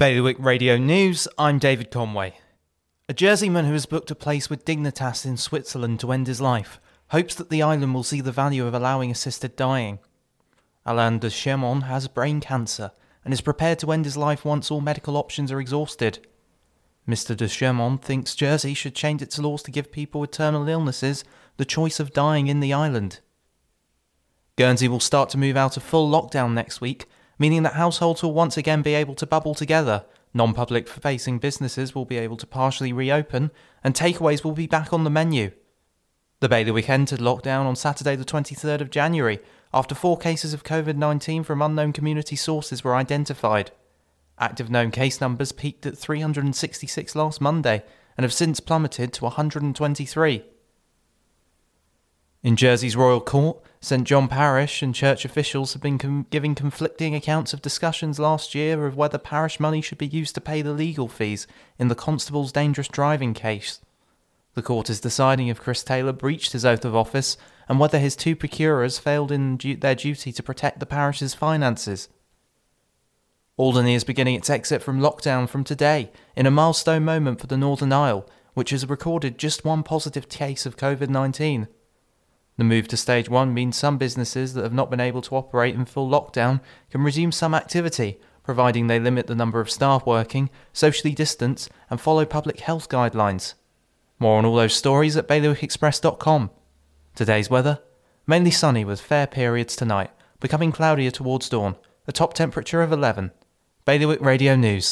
Bailiwick Radio News, I'm David Conway. A Jerseyman who has booked a place with Dignitas in Switzerland to end his life hopes that the island will see the value of allowing assisted dying. Alain du Chemin has brain cancer and is prepared to end his life once all medical options are exhausted. Mr. du Chemin thinks Jersey should change its laws to give people with terminal illnesses the choice of dying in the island. Guernsey will start to move out of full lockdown next week meaning that households will once again be able to bubble together, non public facing businesses will be able to partially reopen, and takeaways will be back on the menu. The Bailiwick entered lockdown on Saturday, the 23rd of January, after four cases of COVID 19 from unknown community sources were identified. Active known case numbers peaked at 366 last Monday and have since plummeted to 123. In Jersey's Royal Court, St John Parish and church officials have been com- giving conflicting accounts of discussions last year of whether parish money should be used to pay the legal fees in the constable's dangerous driving case. The court is deciding if Chris Taylor breached his oath of office and whether his two procureurs failed in du- their duty to protect the parish's finances. Alderney is beginning its exit from lockdown from today in a milestone moment for the Northern Isle, which has recorded just one positive case of COVID 19. The move to stage one means some businesses that have not been able to operate in full lockdown can resume some activity, providing they limit the number of staff working, socially distance, and follow public health guidelines. More on all those stories at bailiwickexpress.com. Today's weather mainly sunny with fair periods tonight, becoming cloudier towards dawn, a top temperature of 11. Bailiwick Radio News.